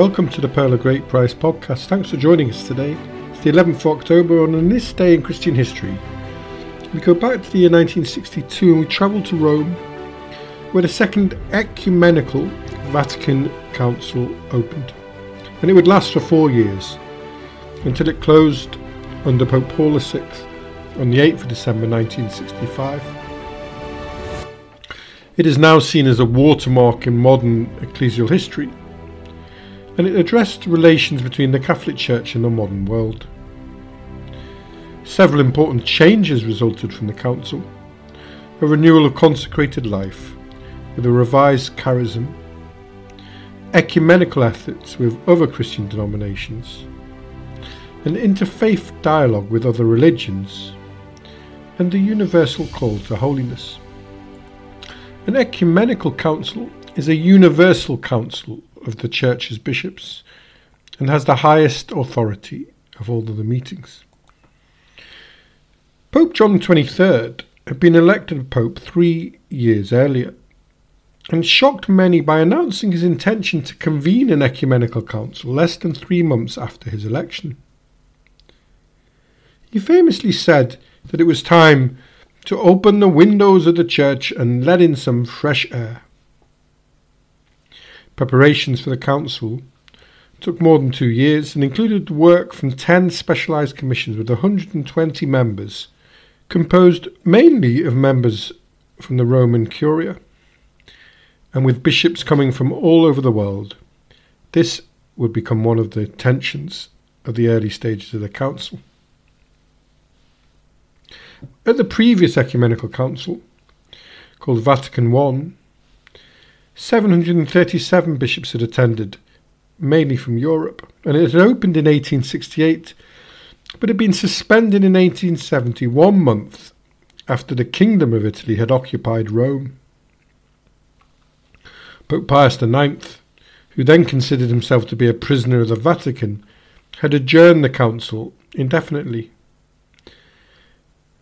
Welcome to the Pearl of Great Price podcast. Thanks for joining us today. It's the 11th of October, on this day in Christian history, we go back to the year 1962 and we travel to Rome, where the Second Ecumenical Vatican Council opened. And it would last for four years until it closed under Pope Paul VI on the 8th of December 1965. It is now seen as a watermark in modern ecclesial history, and it addressed relations between the Catholic Church and the modern world. Several important changes resulted from the Council a renewal of consecrated life with a revised charism, ecumenical efforts with other Christian denominations, an interfaith dialogue with other religions, and a universal call to holiness. An ecumenical council is a universal council of the Church's bishops and has the highest authority of all of the meetings. Pope John XXIII had been elected Pope three years earlier and shocked many by announcing his intention to convene an ecumenical council less than three months after his election. He famously said that it was time to open the windows of the church and let in some fresh air. Preparations for the council took more than two years and included work from 10 specialised commissions with 120 members, composed mainly of members from the Roman Curia and with bishops coming from all over the world. This would become one of the tensions of the early stages of the council. At the previous ecumenical council, called Vatican I, 737 bishops had attended, mainly from Europe, and it had opened in 1868, but had been suspended in 1871 one month after the Kingdom of Italy had occupied Rome. Pope Pius IX, who then considered himself to be a prisoner of the Vatican, had adjourned the council indefinitely.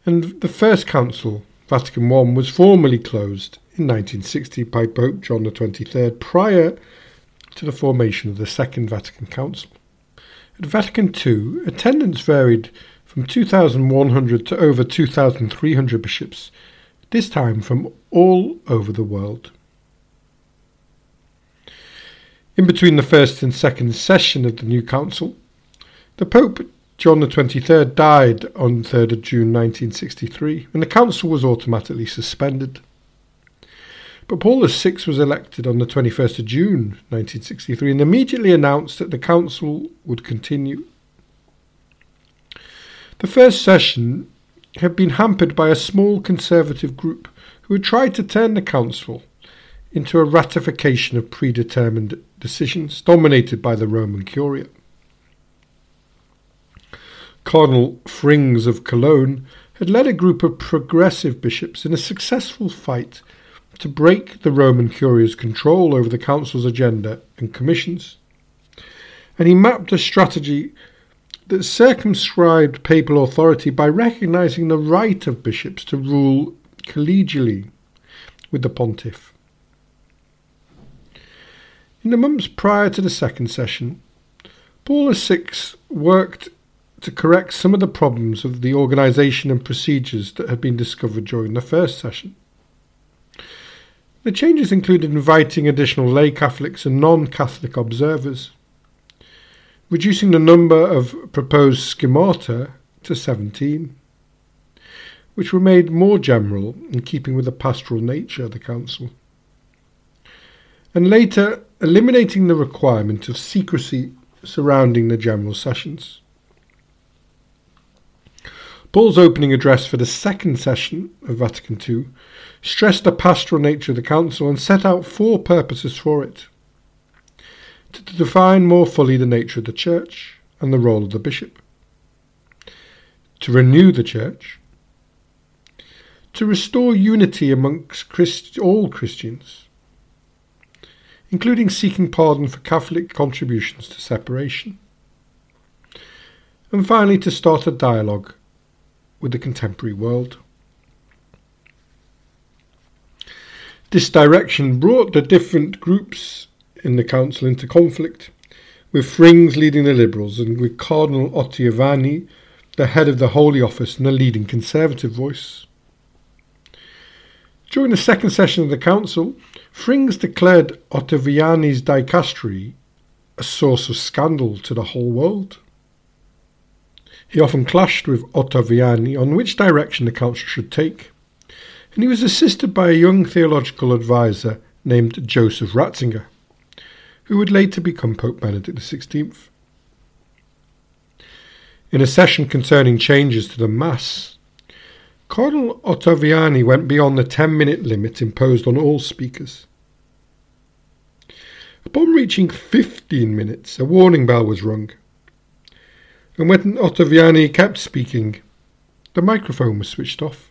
And the first council, Vatican I, was formally closed in 1960 by Pope John XXIII prior to the formation of the Second Vatican Council. At Vatican II, attendance varied from 2,100 to over 2,300 bishops, this time from all over the world. In between the first and second session of the new council, the Pope John XXIII died on 3rd of June 1963, and the council was automatically suspended. But Paul VI was elected on the 21st of June 1963 and immediately announced that the council would continue. The first session had been hampered by a small conservative group who had tried to turn the council into a ratification of predetermined decisions dominated by the Roman Curia. Cardinal Frings of Cologne had led a group of progressive bishops in a successful fight to break the Roman Curia's control over the Council's agenda and commissions. And he mapped a strategy that circumscribed papal authority by recognizing the right of bishops to rule collegially with the pontiff. In the months prior to the second session, Paul VI worked to correct some of the problems of the organisation and procedures that had been discovered during the first session. The changes included inviting additional lay Catholics and non Catholic observers, reducing the number of proposed schemata to 17, which were made more general in keeping with the pastoral nature of the Council, and later eliminating the requirement of secrecy surrounding the general sessions. Paul's opening address for the second session of Vatican II stressed the pastoral nature of the Council and set out four purposes for it. To define more fully the nature of the Church and the role of the bishop, to renew the Church, to restore unity amongst Christ- all Christians, including seeking pardon for Catholic contributions to separation, and finally to start a dialogue with the contemporary world. This direction brought the different groups in the council into conflict, with Frings leading the Liberals and with Cardinal Ottaviani, the head of the Holy Office and the leading Conservative voice. During the second session of the Council, Frings declared Ottaviani's dicastery a source of scandal to the whole world. He often clashed with Ottaviani on which direction the council should take, and he was assisted by a young theological adviser named Joseph Ratzinger, who would later become Pope Benedict XVI. In a session concerning changes to the Mass, Cardinal Ottaviani went beyond the 10 minute limit imposed on all speakers. Upon reaching 15 minutes, a warning bell was rung and when Ottaviani kept speaking, the microphone was switched off.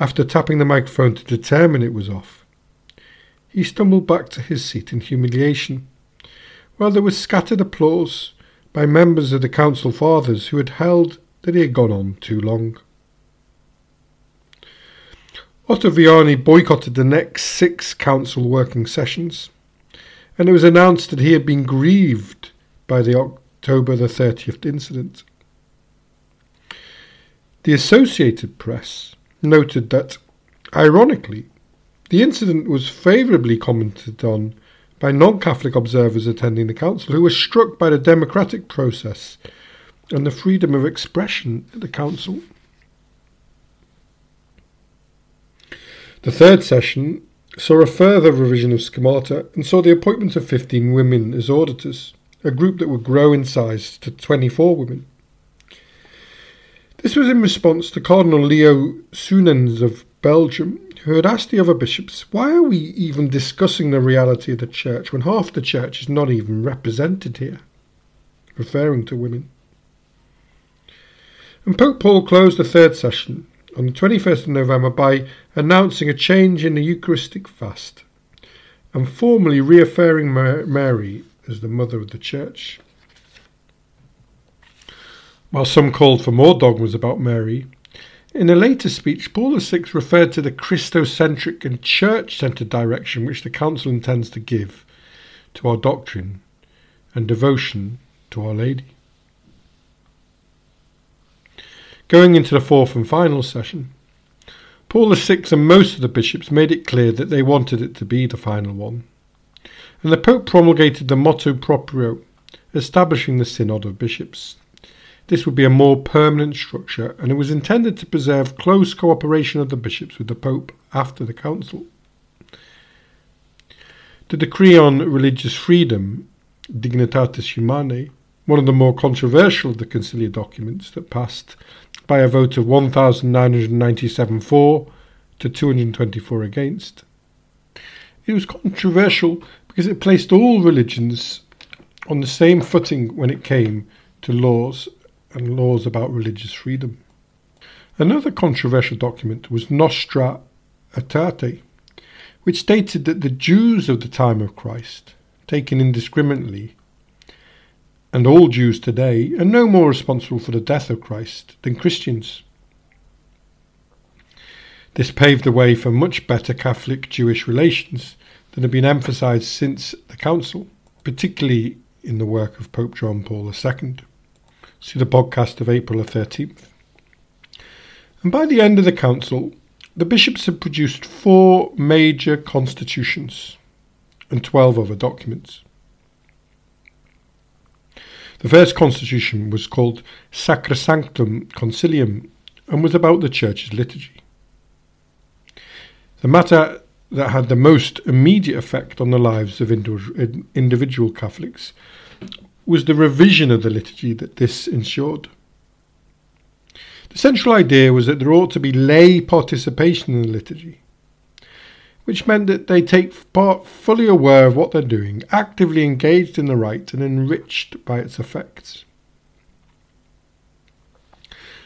After tapping the microphone to determine it was off, he stumbled back to his seat in humiliation, while there was scattered applause by members of the Council Fathers who had held that he had gone on too long. Ottaviani boycotted the next six council working sessions, and it was announced that he had been grieved by the October the 30th incident. The Associated Press noted that, ironically, the incident was favourably commented on by non Catholic observers attending the council who were struck by the democratic process and the freedom of expression at the council. The third session saw a further revision of schemata and saw the appointment of 15 women as auditors a group that would grow in size to 24 women. This was in response to Cardinal Leo Suenens of Belgium, who had asked the other bishops, Why are we even discussing the reality of the church when half the church is not even represented here? referring to women. And Pope Paul closed the third session on the 21st of November by announcing a change in the Eucharistic fast and formally reaffirming Mary as the mother of the church. While some called for more dogmas about Mary, in a later speech, Paul VI referred to the Christocentric and church centred direction which the Council intends to give to our doctrine and devotion to Our Lady. Going into the fourth and final session, Paul VI and most of the bishops made it clear that they wanted it to be the final one and the Pope promulgated the motu proprio, establishing the Synod of Bishops. This would be a more permanent structure, and it was intended to preserve close cooperation of the bishops with the Pope after the Council. The decree on religious freedom, Dignitatis Humanae, one of the more controversial of the conciliar documents that passed by a vote of 1,997 for to 224 against. It was controversial because it placed all religions on the same footing when it came to laws and laws about religious freedom. Another controversial document was Nostra Aetate, which stated that the Jews of the time of Christ, taken indiscriminately, and all Jews today are no more responsible for the death of Christ than Christians. This paved the way for much better Catholic Jewish relations that have been emphasised since the Council, particularly in the work of Pope John Paul II. See the podcast of April 13th. And by the end of the Council, the bishops had produced four major constitutions and 12 other documents. The first constitution was called Sacrosanctum Concilium and was about the Church's liturgy. The matter that had the most immediate effect on the lives of individual Catholics was the revision of the liturgy that this ensured. The central idea was that there ought to be lay participation in the liturgy, which meant that they take part fully aware of what they're doing, actively engaged in the rite, and enriched by its effects.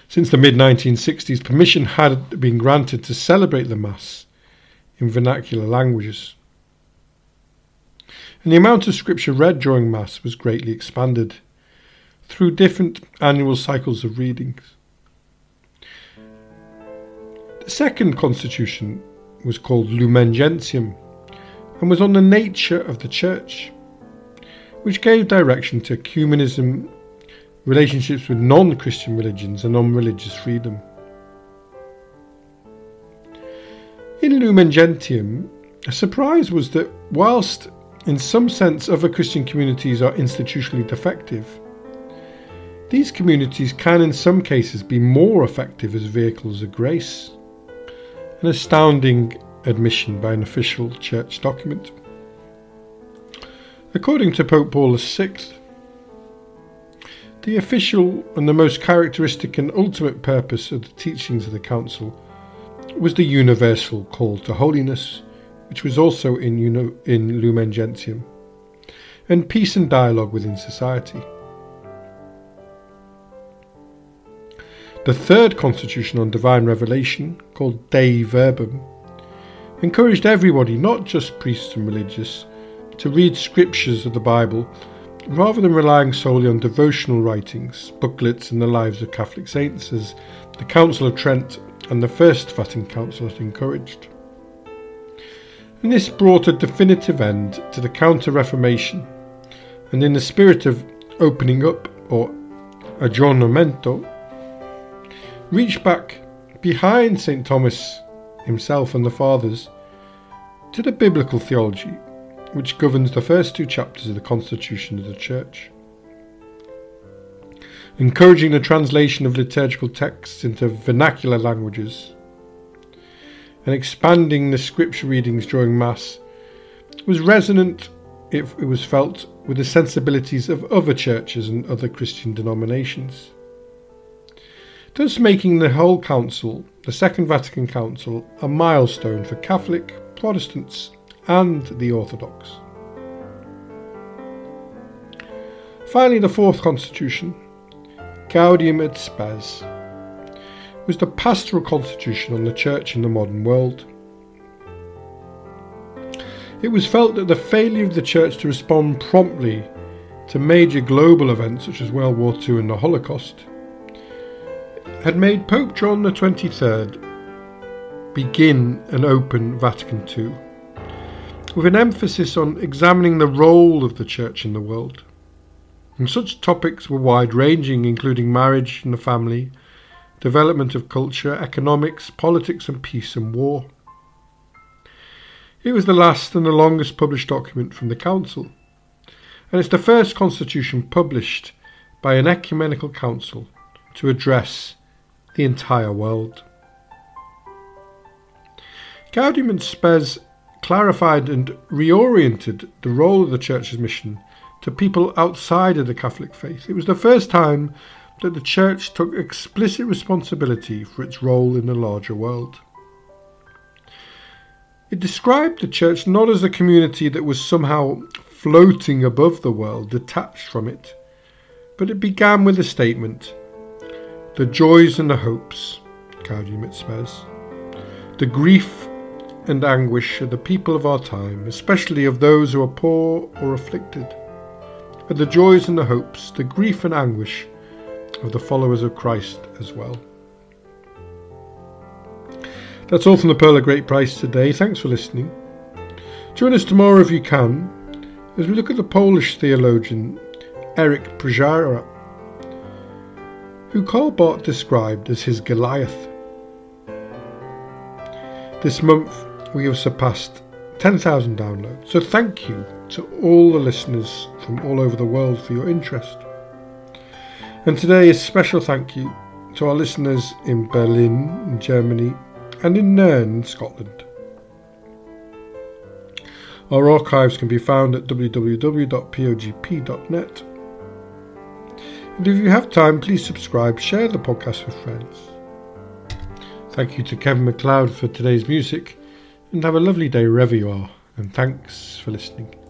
Since the mid 1960s, permission had been granted to celebrate the Mass in vernacular languages. And the amount of scripture read during Mass was greatly expanded through different annual cycles of readings. The second constitution was called Lumen Gentium and was on the nature of the Church. which gave direction to ecumenism, relationships with non Christian religions, and non religious freedom. In Lumen Gentium, a surprise was that whilst in some sense other Christian communities are institutionally defective, these communities can in some cases be more effective as vehicles of grace. An astounding admission by an official church document. According to Pope Paul VI, the official and the most characteristic and ultimate purpose of the teachings of the Council was the universal call to holiness, which was also in, in Lumen Gentium, and peace and dialogue within society. The third constitution on divine revelation, called Dei Verbum, encouraged everybody, not just priests and religious, to read scriptures of the Bible rather than relying solely on devotional writings, booklets, and the lives of Catholic saints, as the Council of Trent and the First Vatican Council had encouraged. And this brought a definitive end to the Counter Reformation, and in the spirit of opening up or aggiornamento, reached back behind St. Thomas himself and the Fathers to the biblical theology which governs the first two chapters of the Constitution of the Church. Encouraging the translation of liturgical texts into vernacular languages and expanding the scripture readings during Mass was resonant, if it was felt, with the sensibilities of other churches and other Christian denominations. Thus making the whole Council, the Second Vatican Council, a milestone for Catholic, Protestants, and the Orthodox. Finally, the fourth constitution, Gaudium et Spes, was the pastoral constitution on the church in the modern world. It was felt that the failure of the church to respond promptly to major global events such as World War II and the Holocaust had made Pope John XXIII begin and open Vatican II with an emphasis on examining the role of the church in the world. And such topics were wide ranging, including marriage and the family, development of culture, economics, politics, and peace and war. It was the last and the longest published document from the Council, and it's the first constitution published by an ecumenical council to address the entire world. Gaudium and Spes clarified and reoriented the role of the Church's mission to people outside of the Catholic faith. It was the first time that the Church took explicit responsibility for its role in the larger world. It described the Church not as a community that was somehow floating above the world, detached from it, but it began with a statement the joys and the hopes, Spes, the grief and anguish of the people of our time, especially of those who are poor or afflicted, and the joys and the hopes, the grief and anguish of the followers of Christ as well. That's all from the Pearl of Great Price today. Thanks for listening. Join us tomorrow if you can as we look at the Polish theologian Eric Przywara, who Karl Barth described as his Goliath. This month, we have surpassed 10,000 downloads. So thank you to all the listeners from all over the world for your interest. And today a special thank you to our listeners in Berlin, in Germany, and in Nairn, Scotland. Our archives can be found at www.pogp.net. And if you have time, please subscribe, share the podcast with friends. Thank you to Kevin MacLeod for today's music and have a lovely day wherever you are, and thanks for listening.